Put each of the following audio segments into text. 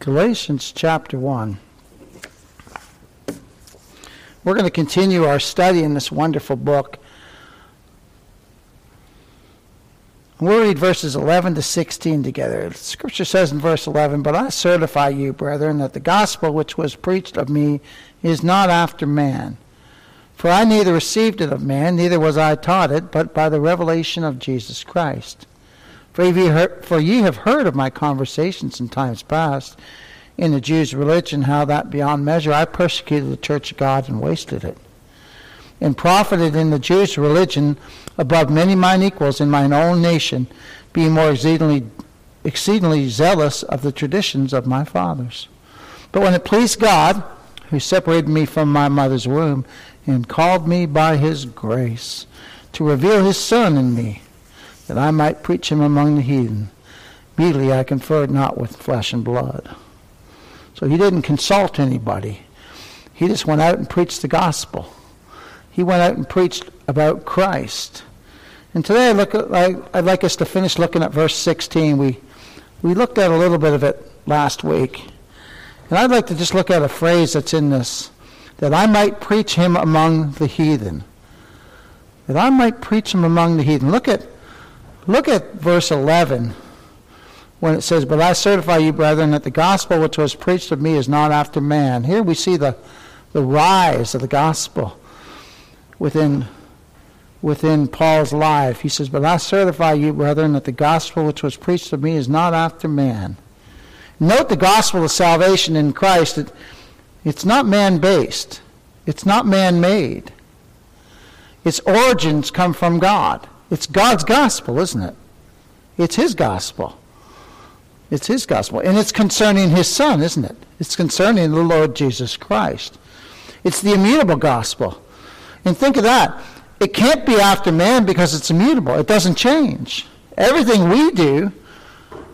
Galatians chapter 1. We're going to continue our study in this wonderful book. We'll read verses 11 to 16 together. Scripture says in verse 11, But I certify you, brethren, that the gospel which was preached of me is not after man. For I neither received it of man, neither was I taught it, but by the revelation of Jesus Christ. For ye, heard, for ye have heard of my conversations in times past in the Jews' religion, how that beyond measure I persecuted the church of God and wasted it, and profited in the Jews' religion above many mine equals in mine own nation, being more exceedingly, exceedingly zealous of the traditions of my fathers. But when it pleased God, who separated me from my mother's womb, and called me by his grace, to reveal his Son in me, that I might preach him among the heathen. Immediately I conferred not with flesh and blood. So he didn't consult anybody. He just went out and preached the gospel. He went out and preached about Christ. And today I look at, I'd like us to finish looking at verse 16. We, we looked at a little bit of it last week. And I'd like to just look at a phrase that's in this that I might preach him among the heathen. That I might preach him among the heathen. Look at Look at verse 11 when it says, But I certify you, brethren, that the gospel which was preached of me is not after man. Here we see the, the rise of the gospel within, within Paul's life. He says, But I certify you, brethren, that the gospel which was preached of me is not after man. Note the gospel of salvation in Christ. It, it's not man based, it's not man made. Its origins come from God. It's God's gospel, isn't it? It's His gospel. It's His gospel. And it's concerning His Son, isn't it? It's concerning the Lord Jesus Christ. It's the immutable gospel. And think of that. It can't be after man because it's immutable. It doesn't change. Everything we do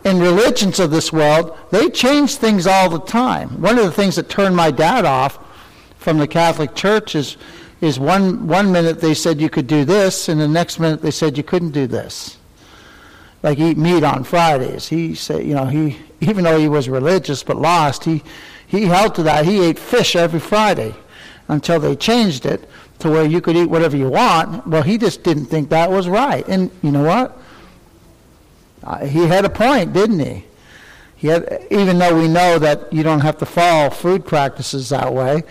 in religions of this world, they change things all the time. One of the things that turned my dad off from the Catholic Church is is one, one minute they said you could do this, and the next minute they said you couldn't do this. Like eat meat on Fridays. He said, you know, he even though he was religious but lost, he he held to that. He ate fish every Friday until they changed it to where you could eat whatever you want. Well, he just didn't think that was right. And you know what? Uh, he had a point, didn't he? He had, even though we know that you don't have to follow food practices that way,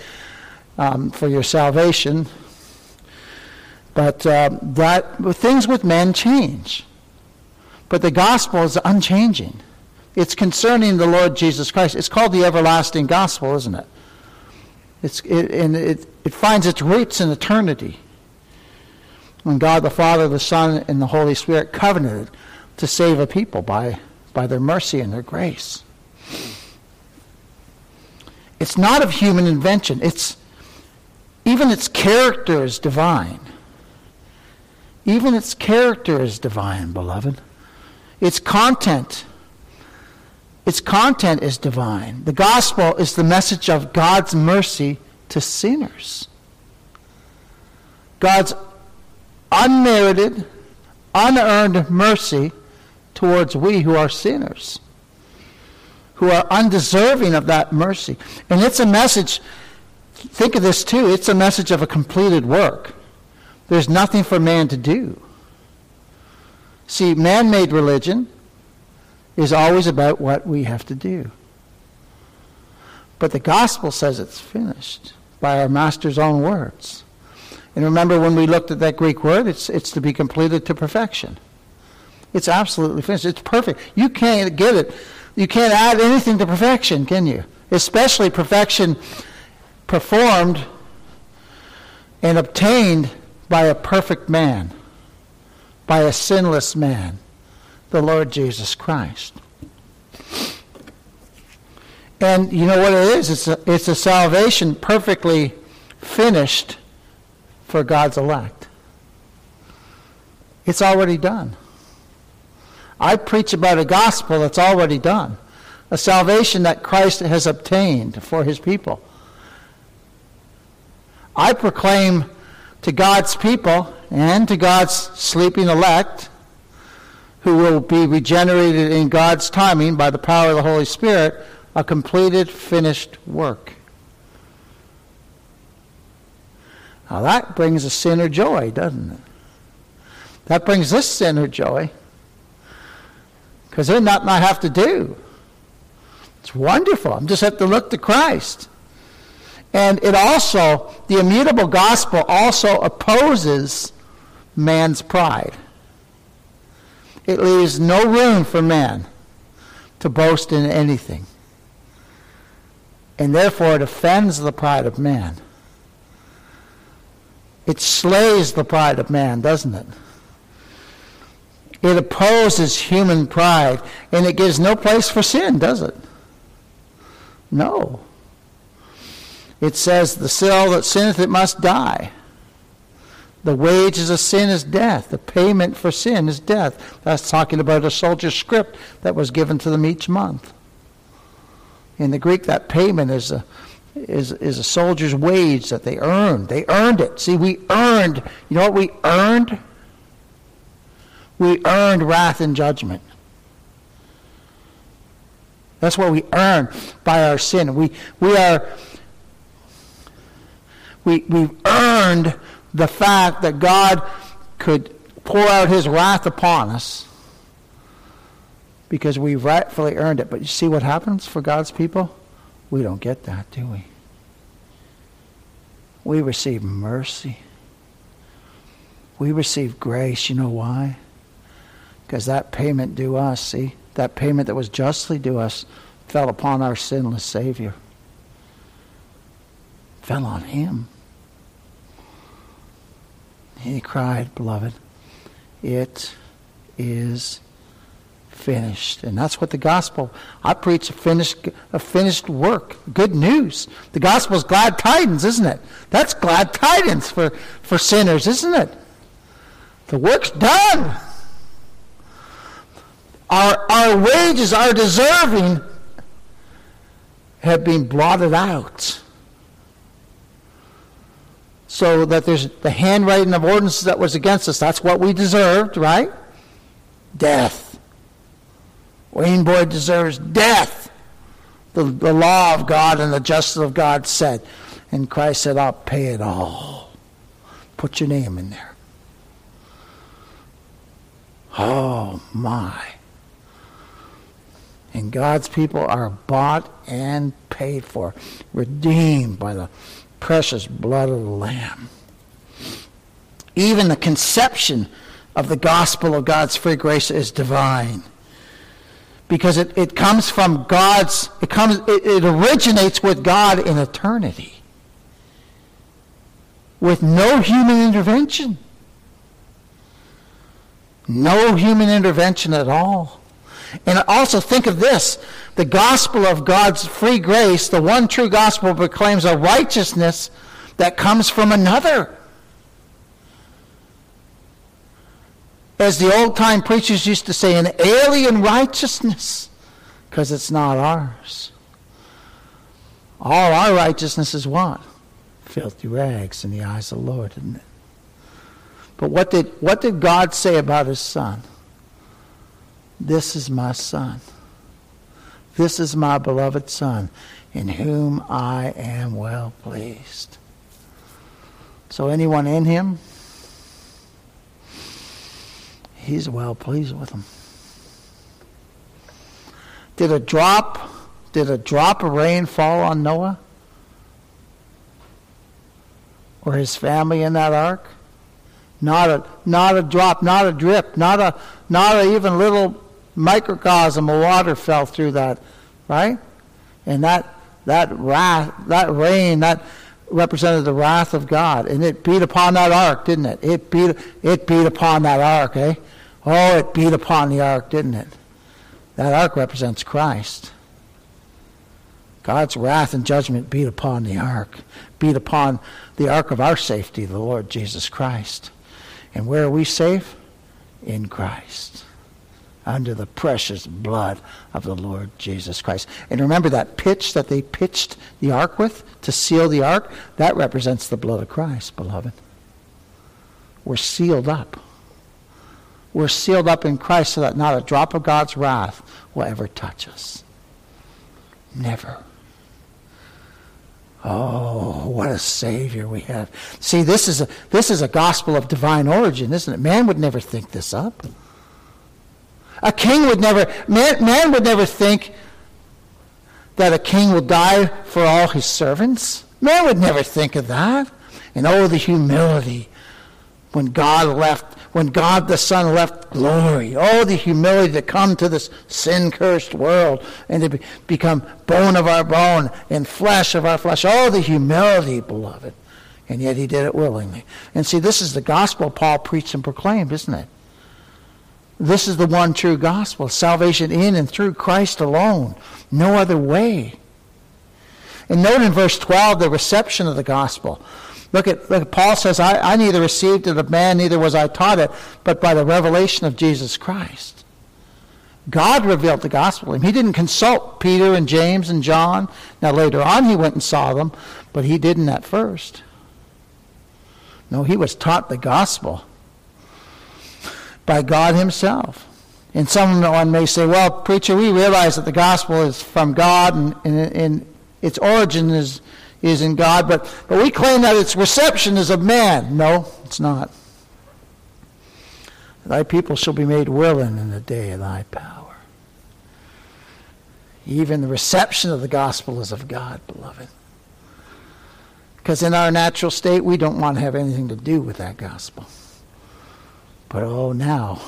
um, for your salvation. But uh, that things with men change. But the gospel is unchanging. It's concerning the Lord Jesus Christ. It's called the everlasting gospel, isn't it? It's, it, and it, it finds its roots in eternity. When God the Father, the Son, and the Holy Spirit covenanted to save a people by, by their mercy and their grace. It's not of human invention. It's, even its character is divine. Even its character is divine, beloved. Its content. Its content is divine. The gospel is the message of God's mercy to sinners. God's unmerited, unearned mercy towards we who are sinners, who are undeserving of that mercy. And it's a message think of this too. It's a message of a completed work. There's nothing for man to do. See, man made religion is always about what we have to do. But the gospel says it's finished by our master's own words. And remember when we looked at that Greek word, it's, it's to be completed to perfection. It's absolutely finished. It's perfect. You can't get it. You can't add anything to perfection, can you? Especially perfection performed and obtained by a perfect man, by a sinless man, the Lord Jesus Christ. And you know what it is? It's a, it's a salvation perfectly finished for God's elect. It's already done. I preach about a gospel that's already done, a salvation that Christ has obtained for his people. I proclaim to God's people and to God's sleeping elect, who will be regenerated in God's timing by the power of the Holy Spirit, a completed, finished work. Now that brings a sinner joy, doesn't it? That brings this sinner joy. Because there's nothing I have to do. It's wonderful. I'm just have to look to Christ. And it also, the immutable gospel also opposes man's pride. It leaves no room for man to boast in anything. And therefore it offends the pride of man. It slays the pride of man, doesn't it? It opposes human pride, and it gives no place for sin, does it? No. It says, The soul that sinneth, it must die. The wages of sin is death. The payment for sin is death. That's talking about a soldier's script that was given to them each month. In the Greek, that payment is a, is, is a soldier's wage that they earned. They earned it. See, we earned. You know what we earned? We earned wrath and judgment. That's what we earn by our sin. We, we are, we, we've earned the fact that God could pour out his wrath upon us because we've rightfully earned it. But you see what happens for God's people? We don't get that, do we? We receive mercy. We receive grace. You know why? Because that payment due us, see, that payment that was justly due us fell upon our sinless Savior. Fell on him. He cried, Beloved, it is finished. And that's what the gospel, I preach a finished, a finished work. Good news. The gospel is glad tidings, isn't it? That's glad tidings for, for sinners, isn't it? The work's done. Our, our wages, our deserving, have been blotted out so that there's the handwriting of ordinances that was against us. That's what we deserved, right? Death. Wayne Boyd deserves death. The, the law of God and the justice of God said. And Christ said, I'll pay it all. Put your name in there. Oh, my. And God's people are bought and paid for, redeemed by the precious blood of the Lamb. Even the conception of the gospel of God's free grace is divine. Because it, it comes from God's, it comes, it, it originates with God in eternity. With no human intervention. No human intervention at all. And also think of this the gospel of God's free grace, the one true gospel, proclaims a righteousness that comes from another. As the old time preachers used to say, an alien righteousness, because it's not ours. All our righteousness is what? Filthy rags in the eyes of the Lord, isn't it? But what did, what did God say about his son? This is my son. This is my beloved son, in whom I am well pleased. So, anyone in him, he's well pleased with him. Did a drop, did a drop of rain fall on Noah? Or his family in that ark? Not a, not a drop, not a drip, not a, not a even little microcosm of water fell through that, right? And that that wrath, that rain, that represented the wrath of God, and it beat upon that ark, didn't it? It beat it beat upon that ark, eh? Oh, it beat upon the ark, didn't it? That ark represents Christ. God's wrath and judgment beat upon the ark, beat upon the ark of our safety, the Lord Jesus Christ. And where are we safe? In Christ under the precious blood of the Lord Jesus Christ. And remember that pitch that they pitched the ark with to seal the ark? That represents the blood of Christ, beloved. We're sealed up. We're sealed up in Christ so that not a drop of God's wrath will ever touch us. Never. Oh, what a Savior we have. See, this is, a, this is a gospel of divine origin, isn't it? Man would never think this up. A king would never, man, man would never think that a king will die for all his servants. Man would never think of that. And oh, the humility when God left when God the Son left glory. Oh, the humility to come to this sin cursed world and to be, become bone of our bone and flesh of our flesh. Oh, the humility, beloved. And yet he did it willingly. And see, this is the gospel Paul preached and proclaimed, isn't it? This is the one true gospel salvation in and through Christ alone. No other way. And note in verse 12 the reception of the gospel. Look at, look, Paul says, I, I neither received it of man, neither was I taught it, but by the revelation of Jesus Christ. God revealed the gospel to him. He didn't consult Peter and James and John. Now, later on, he went and saw them, but he didn't at first. No, he was taught the gospel by God himself. And someone may say, well, preacher, we realize that the gospel is from God and, and, and its origin is is in God, but, but we claim that its reception is of man. No, it's not. Thy people shall be made willing in the day of thy power. Even the reception of the gospel is of God, beloved. Because in our natural state, we don't want to have anything to do with that gospel. But oh, now,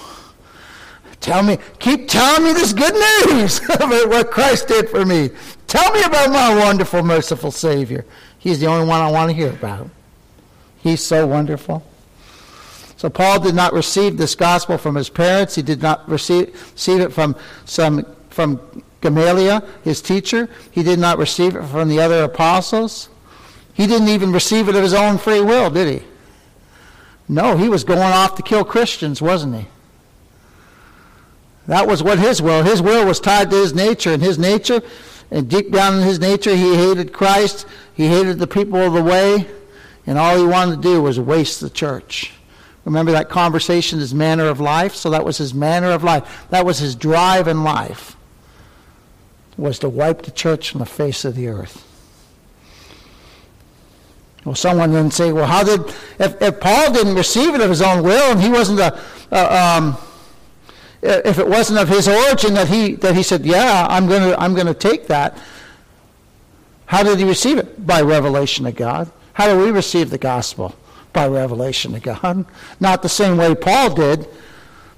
tell me, keep telling me this good news about what Christ did for me. Tell me about my wonderful, merciful Savior. He's the only one I want to hear about. He's so wonderful. So Paul did not receive this gospel from his parents. He did not receive, receive it from some from Gamaliel, his teacher. He did not receive it from the other apostles. He didn't even receive it of his own free will, did he? No, he was going off to kill Christians, wasn't he? That was what his will. His will was tied to his nature, and his nature and deep down in his nature, he hated Christ. He hated the people of the way. And all he wanted to do was waste the church. Remember that conversation, his manner of life? So that was his manner of life. That was his drive in life, was to wipe the church from the face of the earth. Well, someone then say, well, how did, if, if Paul didn't receive it of his own will and he wasn't a, a um, if it wasn't of his origin that he that he said, "Yeah, I'm going to I'm going to take that." How did he receive it? By revelation of God. How do we receive the gospel? By revelation of God. Not the same way Paul did,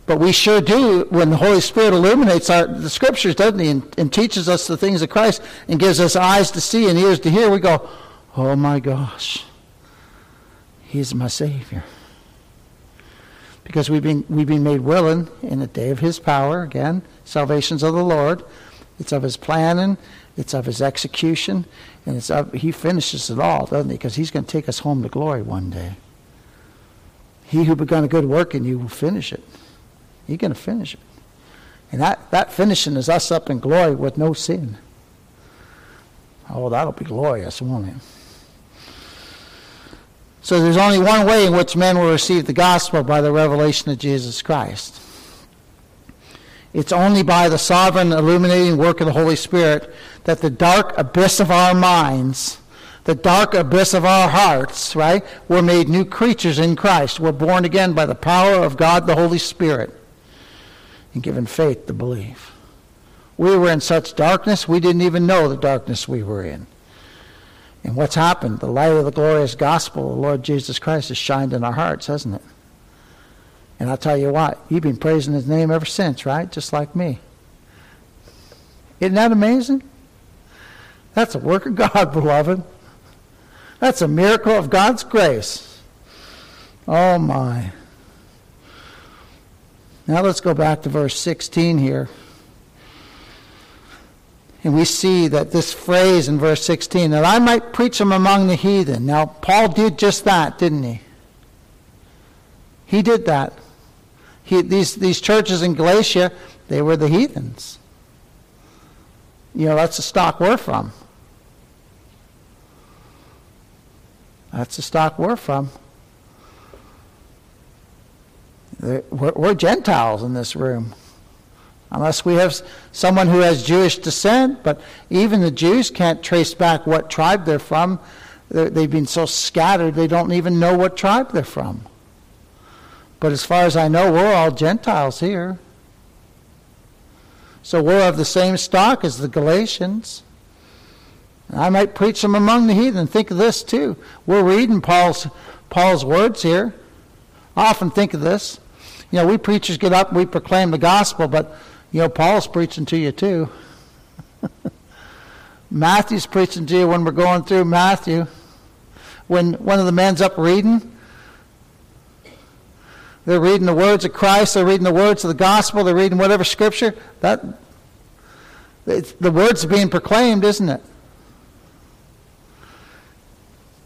but we sure do when the Holy Spirit illuminates our, the scriptures, doesn't he? And, and teaches us the things of Christ and gives us eyes to see and ears to hear. We go, oh my gosh, he's my Savior because we've been, we've been made willing in the day of his power. Again, salvation's of the Lord. It's of his planning, it's of his execution, and it's of, he finishes it all, doesn't he? Because he's going to take us home to glory one day. He who begun a good work in you will finish it. He's going to finish it. And that, that finishing is us up in glory with no sin. Oh, that'll be glorious, won't it? So there's only one way in which men will receive the gospel by the revelation of Jesus Christ. It's only by the sovereign illuminating work of the Holy Spirit that the dark abyss of our minds, the dark abyss of our hearts, right, we're made new creatures in Christ. We're born again by the power of God the Holy Spirit and given faith to believe. We were in such darkness, we didn't even know the darkness we were in. And what's happened? The light of the glorious gospel of the Lord Jesus Christ has shined in our hearts, hasn't it? And I'll tell you what, you've been praising his name ever since, right? Just like me. Isn't that amazing? That's a work of God, beloved. That's a miracle of God's grace. Oh, my. Now let's go back to verse 16 here. And we see that this phrase in verse 16, that I might preach them among the heathen. Now, Paul did just that, didn't he? He did that. He, these, these churches in Galatia, they were the heathens. You know, that's the stock we're from. That's the stock we're from. We're, we're Gentiles in this room. Unless we have someone who has Jewish descent. But even the Jews can't trace back what tribe they're from. They've been so scattered, they don't even know what tribe they're from. But as far as I know, we're all Gentiles here. So we're of the same stock as the Galatians. I might preach them among the heathen. Think of this too. We're reading Paul's Paul's words here. I often think of this. You know, we preachers get up, and we proclaim the gospel, but you know, Paul's preaching to you too. Matthew's preaching to you when we're going through Matthew. When one of the men's up reading, they're reading the words of Christ, they're reading the words of the gospel, they're reading whatever scripture. That the words are being proclaimed, isn't it?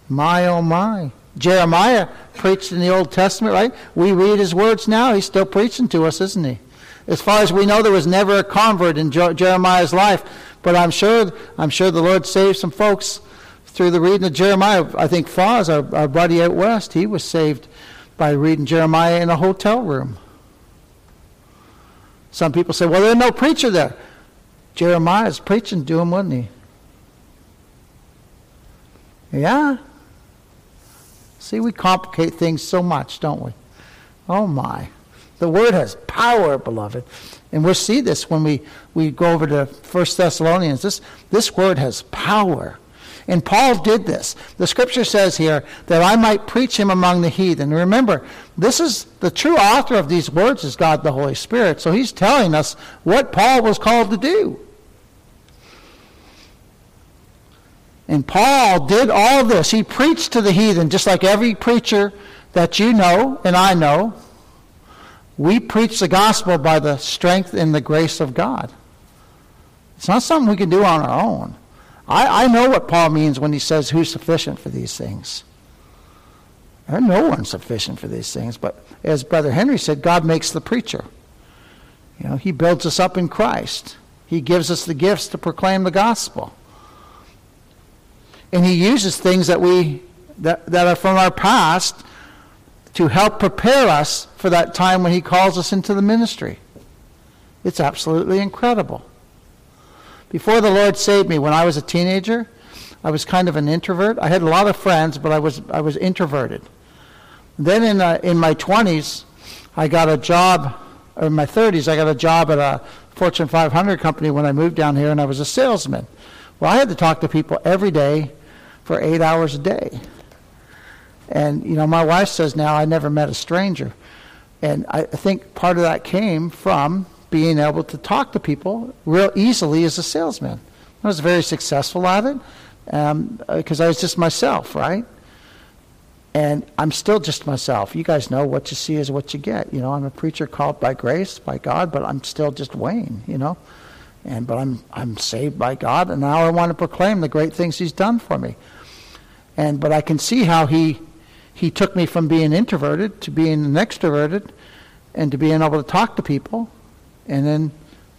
My oh my. Jeremiah preached in the Old Testament, right? We read his words now. He's still preaching to us, isn't he? As far as we know, there was never a convert in Jeremiah's life, but I'm sure, I'm sure the Lord saved some folks through the reading of Jeremiah. I think Foz, our, our buddy out west, he was saved by reading Jeremiah in a hotel room. Some people say, well, there's no preacher there. Jeremiah's preaching to him, wasn't he? Yeah, See, we complicate things so much, don't we? Oh my. The word has power, beloved. And we'll see this when we, we go over to 1 Thessalonians. This, this word has power. And Paul did this. The scripture says here that I might preach him among the heathen. Remember, this is the true author of these words is God the Holy Spirit. So he's telling us what Paul was called to do. And Paul did all this. He preached to the heathen, just like every preacher that you know and I know. We preach the gospel by the strength and the grace of God. It's not something we can do on our own. I, I know what Paul means when he says, Who's sufficient for these things? There's no one sufficient for these things. But as Brother Henry said, God makes the preacher. You know, he builds us up in Christ. He gives us the gifts to proclaim the gospel and he uses things that we that, that are from our past to help prepare us for that time when he calls us into the ministry. It's absolutely incredible. Before the Lord saved me, when I was a teenager, I was kind of an introvert. I had a lot of friends, but I was I was introverted. Then in uh, in my 20s, I got a job. Or in my 30s, I got a job at a Fortune 500 company when I moved down here, and I was a salesman. Well, I had to talk to people every day for eight hours a day. And, you know, my wife says now I never met a stranger. And I think part of that came from being able to talk to people real easily as a salesman. I was very successful at it because um, I was just myself, right? And I'm still just myself. You guys know what you see is what you get. You know, I'm a preacher called by grace, by God, but I'm still just Wayne, you know. And but I'm I'm saved by God and now I want to proclaim the great things he's done for me. And but I can see how he he took me from being introverted to being an extroverted and to being able to talk to people and then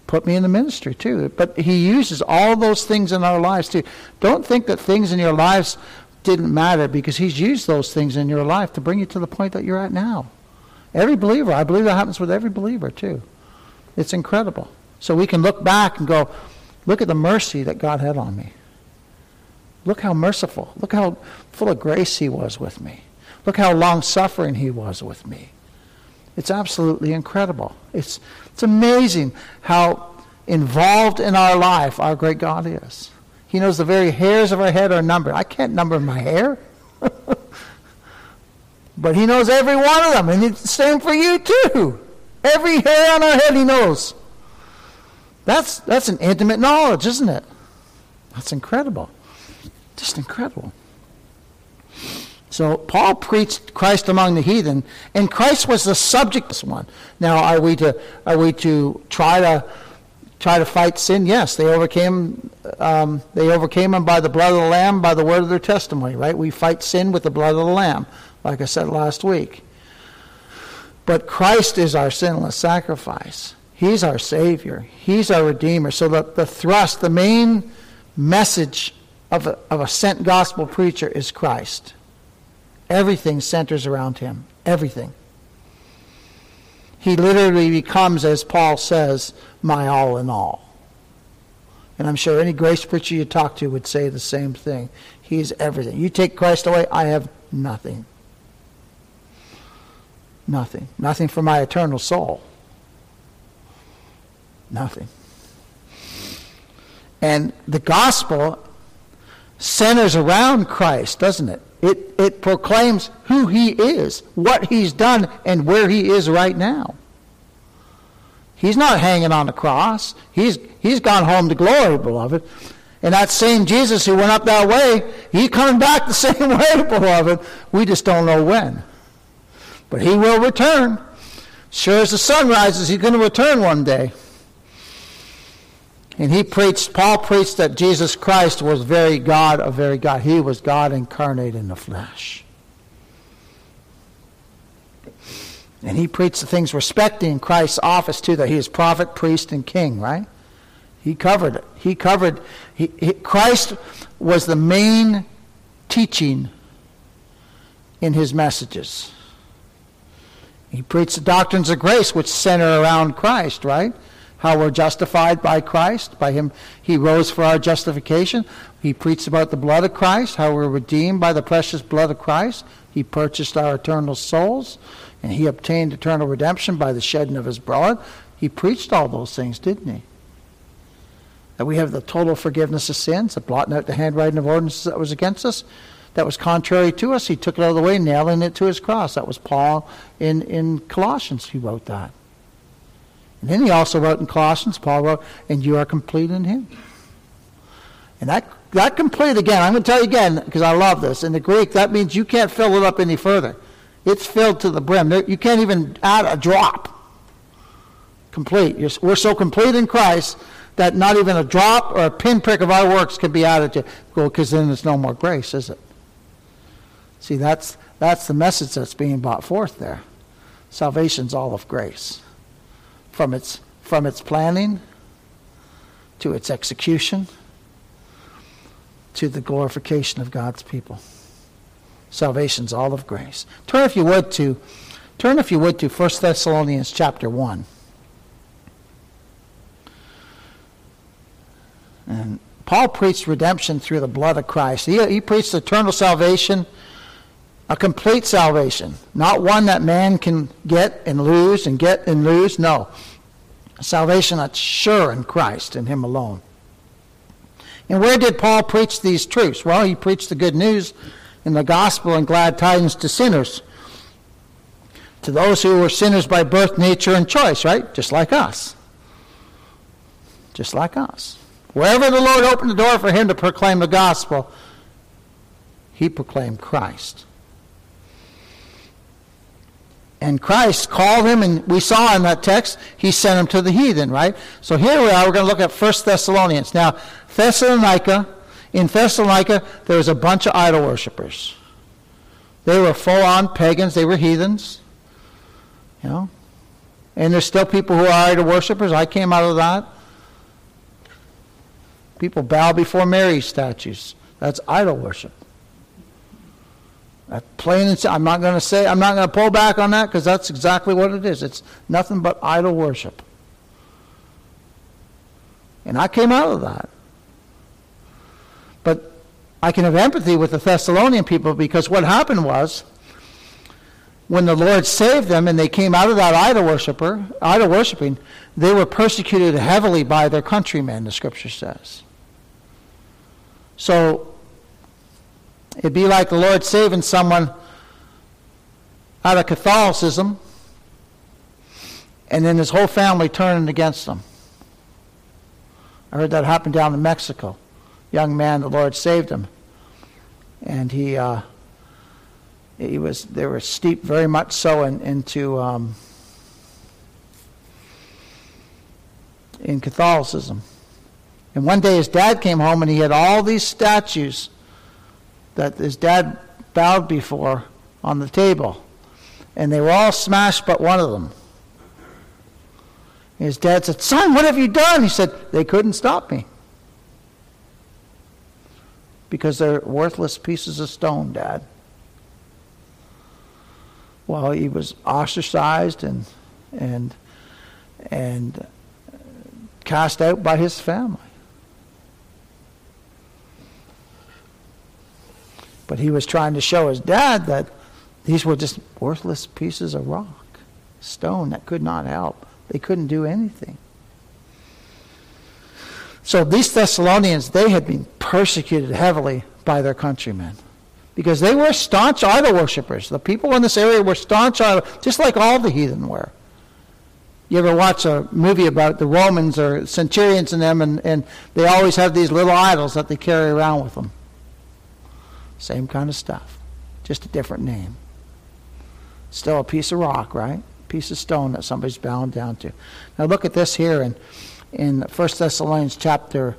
put me in the ministry too. But he uses all those things in our lives too. Don't think that things in your lives didn't matter because he's used those things in your life to bring you to the point that you're at now. Every believer, I believe that happens with every believer too. It's incredible. So we can look back and go, look at the mercy that God had on me. Look how merciful. Look how full of grace he was with me. Look how long suffering he was with me. It's absolutely incredible. It's, it's amazing how involved in our life our great God is. He knows the very hairs of our head are numbered. I can't number my hair. but he knows every one of them. And it's the same for you too. Every hair on our head he knows. That's, that's an intimate knowledge, isn't it? That's incredible. Just incredible. So Paul preached Christ among the heathen, and Christ was the subject of this one. Now, are we to are we to try to try to fight sin? Yes, they overcame um, they overcame him by the blood of the lamb, by the word of their testimony. Right? We fight sin with the blood of the lamb, like I said last week. But Christ is our sinless sacrifice. He's our Savior. He's our Redeemer. So the, the thrust, the main message of a, of a sent gospel preacher is Christ. Everything centers around him. Everything. he literally becomes, as Paul says, my all in all. And I'm sure any grace preacher you talk to would say the same thing. He's everything. You take Christ away, I have nothing. Nothing. Nothing for my eternal soul. Nothing. And the gospel centers around Christ, doesn't it? It, it proclaims who he is, what he's done, and where he is right now. He's not hanging on the cross. He's, he's gone home to glory, beloved. And that same Jesus who went up that way, he's coming back the same way, beloved. We just don't know when. But he will return. Sure as the sun rises, he's going to return one day. And he preached, Paul preached that Jesus Christ was very God of very God. He was God incarnate in the flesh. And he preached the things respecting Christ's office too, that he is prophet, priest, and king, right? He covered it. He covered, he, he, Christ was the main teaching in his messages. He preached the doctrines of grace, which center around Christ, right? How we're justified by Christ. By him, he rose for our justification. He preached about the blood of Christ, how we're redeemed by the precious blood of Christ. He purchased our eternal souls, and he obtained eternal redemption by the shedding of his blood. He preached all those things, didn't he? That we have the total forgiveness of sins, the blotting out the handwriting of ordinances that was against us, that was contrary to us. He took it out of the way, nailing it to his cross. That was Paul in, in Colossians. He wrote that. And then he also wrote in Colossians, Paul wrote, and you are complete in him. And that, that complete, again, I'm going to tell you again, because I love this. In the Greek, that means you can't fill it up any further. It's filled to the brim. You can't even add a drop. Complete. You're, we're so complete in Christ that not even a drop or a pinprick of our works can be added to well, because then there's no more grace, is it? See, that's, that's the message that's being brought forth there. Salvation's all of grace from its, from its planning to its execution to the glorification of God's people. Salvation's all of grace. Turn if you would to turn if you would to 1 Thessalonians chapter 1. And Paul preached redemption through the blood of Christ. He, he preached eternal salvation a complete salvation, not one that man can get and lose and get and lose. No. salvation that's sure in Christ and Him alone. And where did Paul preach these truths? Well, he preached the good news in the gospel and glad tidings to sinners. To those who were sinners by birth, nature, and choice, right? Just like us. Just like us. Wherever the Lord opened the door for him to proclaim the gospel, he proclaimed Christ. And Christ called him, and we saw in that text, he sent him to the heathen, right? So here we are, we're going to look at 1 Thessalonians. Now, Thessalonica, in Thessalonica, there was a bunch of idol worshippers. They were full on pagans, they were heathens. You know? And there's still people who are idol worshippers. I came out of that. People bow before Mary statues. That's idol worship. Plain and I'm not going to say, I'm not going to pull back on that because that's exactly what it is. It's nothing but idol worship. And I came out of that. But I can have empathy with the Thessalonian people because what happened was when the Lord saved them and they came out of that idol worshiper, idol worshiping, they were persecuted heavily by their countrymen, the scripture says. So It'd be like the Lord saving someone out of Catholicism and then his whole family turning against them. I heard that happen down in Mexico. Young man, the Lord saved him. And he, uh, he was, they were steeped very much so in, into, um, in Catholicism. And one day his dad came home and he had all these statues that his dad bowed before on the table. And they were all smashed but one of them. His dad said, Son, what have you done? He said, They couldn't stop me. Because they're worthless pieces of stone, Dad. Well, he was ostracized and, and and cast out by his family. But he was trying to show his dad that these were just worthless pieces of rock, stone that could not help. They couldn't do anything. So these Thessalonians, they had been persecuted heavily by their countrymen because they were staunch idol worshippers. The people in this area were staunch idol, just like all the heathen were. You ever watch a movie about the Romans or centurions and them, and, and they always have these little idols that they carry around with them. Same kind of stuff, just a different name. Still a piece of rock, right? Piece of stone that somebody's bound down to. Now look at this here in in 1 Thessalonians chapter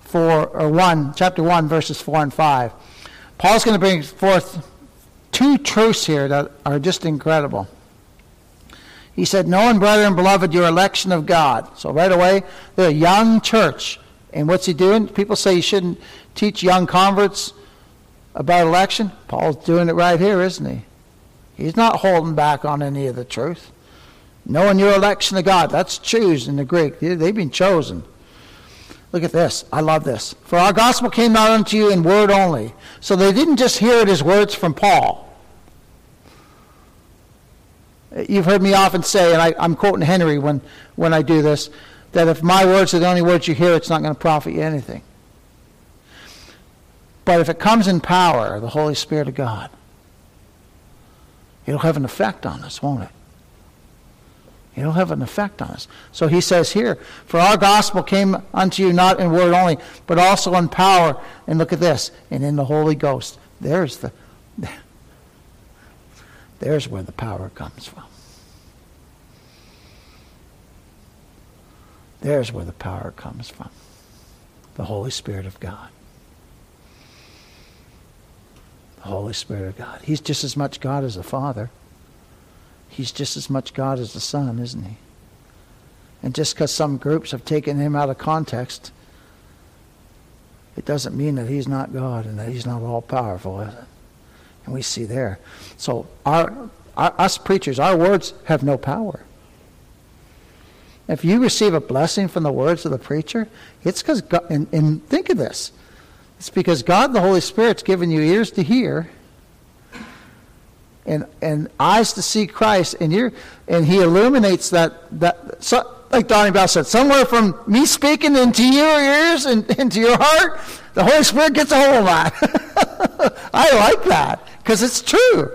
4 or 1, chapter 1 verses 4 and 5. Paul's going to bring forth two truths here that are just incredible. He said, Knowing, brethren, and beloved, your election of God. So right away, they're a young church. And what's he doing? People say you shouldn't teach young converts about election. Paul's doing it right here, isn't he? He's not holding back on any of the truth. Knowing your election to God. That's choose in the Greek. They've been chosen. Look at this. I love this. For our gospel came not unto you in word only. So they didn't just hear it as words from Paul. You've heard me often say, and I, am quoting Henry when, when I do this, that if my words are the only words you hear, it's not going to profit you anything. But if it comes in power, the Holy Spirit of God, it'll have an effect on us, won't it? It'll have an effect on us. So he says here, For our gospel came unto you not in word only, but also in power. And look at this, and in the Holy Ghost. There's the there's where the power comes from. There's where the power comes from. The Holy Spirit of God. The Holy Spirit of God. He's just as much God as the Father. He's just as much God as the Son, isn't he? And just because some groups have taken him out of context, it doesn't mean that he's not God and that he's not all powerful, is it? And we see there. So our, our, us preachers, our words have no power. If you receive a blessing from the words of the preacher, it's because God, and, and think of this. It's because God, the Holy Spirit's given you ears to hear and, and eyes to see Christ, and you and He illuminates that that so, like Donnie Bell said, somewhere from me speaking into your ears and into your heart, the Holy Spirit gets a hold of that. I like that because it's true,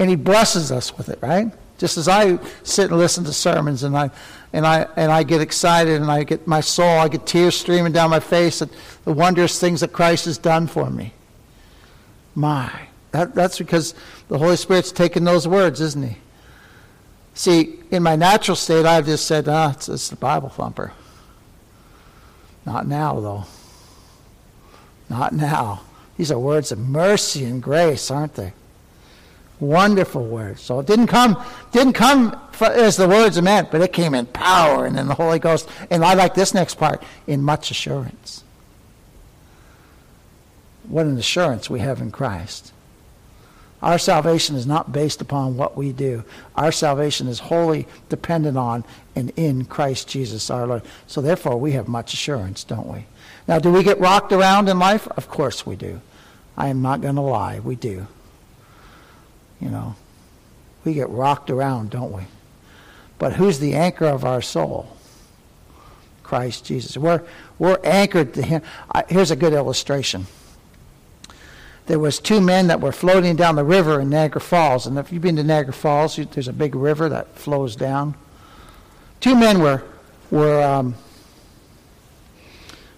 and He blesses us with it, right? Just as I sit and listen to sermons, and I and I and I get excited, and I get my soul, I get tears streaming down my face at the wondrous things that Christ has done for me. My that, that's because the Holy Spirit's taken those words, isn't he? See, in my natural state, I've just said, ah, it's, it's the Bible thumper. Not now, though. Not now. These are words of mercy and grace, aren't they? Wonderful words. So it didn't come, didn't come as the words of men, but it came in power and in the Holy Ghost. And I like this next part, in much assurance. What an assurance we have in Christ. Our salvation is not based upon what we do. Our salvation is wholly dependent on and in Christ Jesus our Lord. So therefore, we have much assurance, don't we? Now, do we get rocked around in life? Of course we do. I am not going to lie. We do. You know, we get rocked around, don't we? But who's the anchor of our soul? Christ Jesus. We're, we're anchored to Him. I, here's a good illustration there was two men that were floating down the river in Niagara Falls. And if you've been to Niagara Falls, there's a big river that flows down. Two men were were um,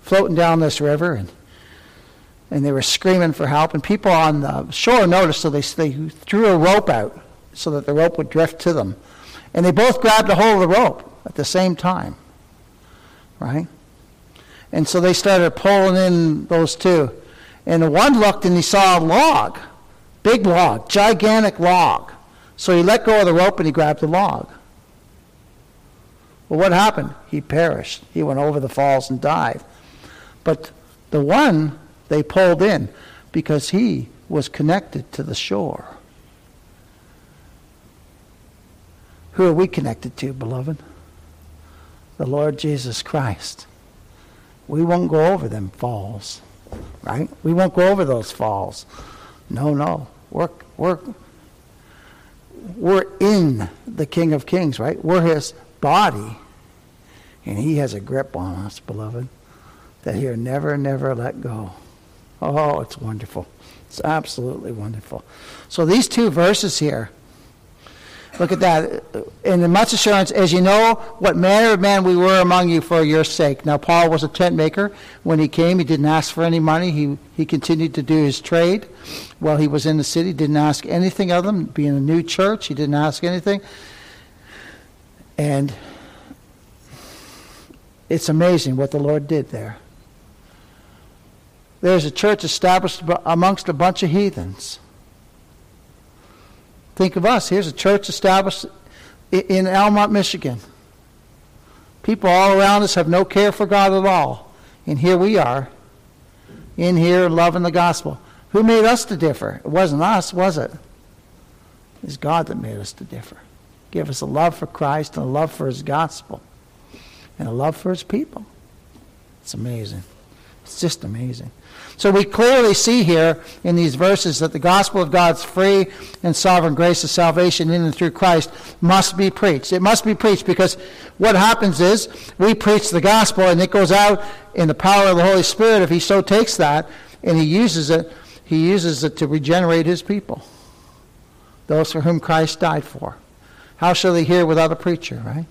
floating down this river, and and they were screaming for help. And people on the shore noticed, so they they threw a rope out so that the rope would drift to them. And they both grabbed a hold of the rope at the same time, right? And so they started pulling in those two. And the one looked and he saw a log, big log, gigantic log. So he let go of the rope and he grabbed the log. Well, what happened? He perished. He went over the falls and died. But the one they pulled in because he was connected to the shore. Who are we connected to, beloved? The Lord Jesus Christ. We won't go over them falls, right? We won't go over those falls. No, no. We're, we're, we're in the King of Kings, right? We're his body. And he has a grip on us, beloved, that he'll never, never let go. Oh, it's wonderful. It's absolutely wonderful. So these two verses here, look at that. In the much assurance, as you know what manner of man we were among you for your sake. Now, Paul was a tent maker. When he came, he didn't ask for any money. He, he continued to do his trade while he was in the city. Didn't ask anything of them. Being a new church, he didn't ask anything. And it's amazing what the Lord did there. There's a church established amongst a bunch of heathens. Think of us. Here's a church established in Almont, Michigan. People all around us have no care for God at all. And here we are, in here loving the gospel. Who made us to differ? It wasn't us, was it? It's God that made us to differ. Give us a love for Christ and a love for his gospel and a love for his people. It's amazing. It's just amazing. So we clearly see here in these verses that the gospel of God's free and sovereign grace of salvation in and through Christ must be preached. It must be preached because what happens is we preach the gospel and it goes out in the power of the Holy Spirit if he so takes that and he uses it, he uses it to regenerate his people. Those for whom Christ died for. How shall they hear without a preacher, right?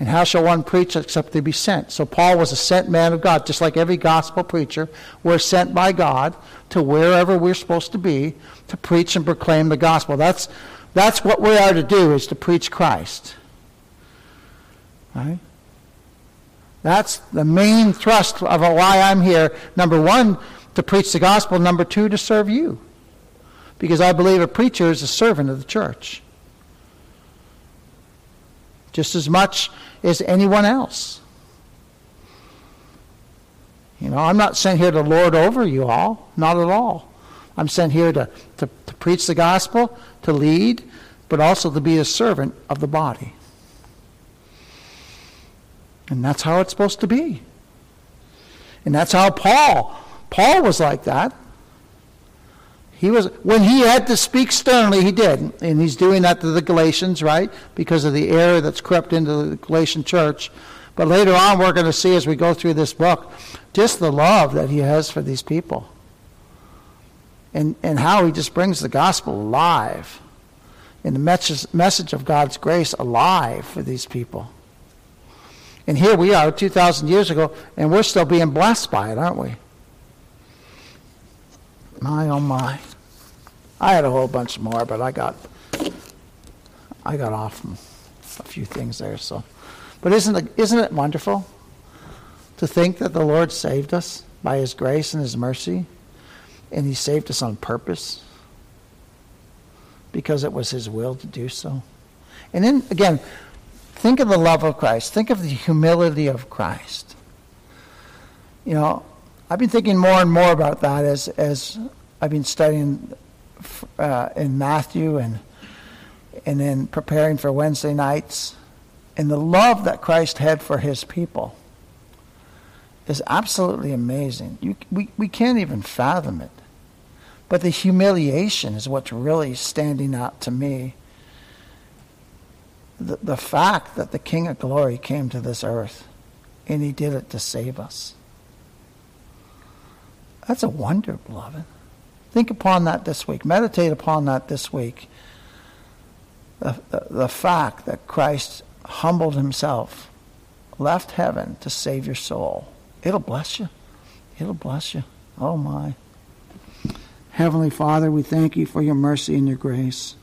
And how shall one preach except they be sent? So Paul was a sent man of God, just like every gospel preacher. We're sent by God to wherever we're supposed to be to preach and proclaim the gospel. That's, that's what we are to do, is to preach Christ. Right? That's the main thrust of why I'm here. Number one, to preach the gospel. Number two, to serve you. Because I believe a preacher is a servant of the church. Just as much as anyone else. You know, I'm not sent here to lord over you all, not at all. I'm sent here to, to, to preach the gospel, to lead, but also to be a servant of the body. And that's how it's supposed to be. And that's how Paul, Paul was like that. He was when he had to speak sternly, he did, and he's doing that to the Galatians, right? Because of the error that's crept into the Galatian church. But later on, we're going to see as we go through this book, just the love that he has for these people, and and how he just brings the gospel alive, and the message message of God's grace alive for these people. And here we are, two thousand years ago, and we're still being blessed by it, aren't we? My oh my. I had a whole bunch more, but I got I got off a few things there. So, but isn't it, isn't it wonderful to think that the Lord saved us by His grace and His mercy, and He saved us on purpose because it was His will to do so. And then again, think of the love of Christ. Think of the humility of Christ. You know, I've been thinking more and more about that as as I've been studying uh, in Matthew and and then preparing for Wednesday nights, and the love that Christ had for His people is absolutely amazing. You, we we can't even fathom it, but the humiliation is what's really standing out to me. The, the fact that the King of Glory came to this earth, and He did it to save us. That's a wonder, beloved. Think upon that this week. Meditate upon that this week. The, the, the, fact that Christ humbled himself, left heaven to save your soul. It'll bless you. It'll bless you. Oh, my. Heavenly Father, we thank you for your mercy and your grace.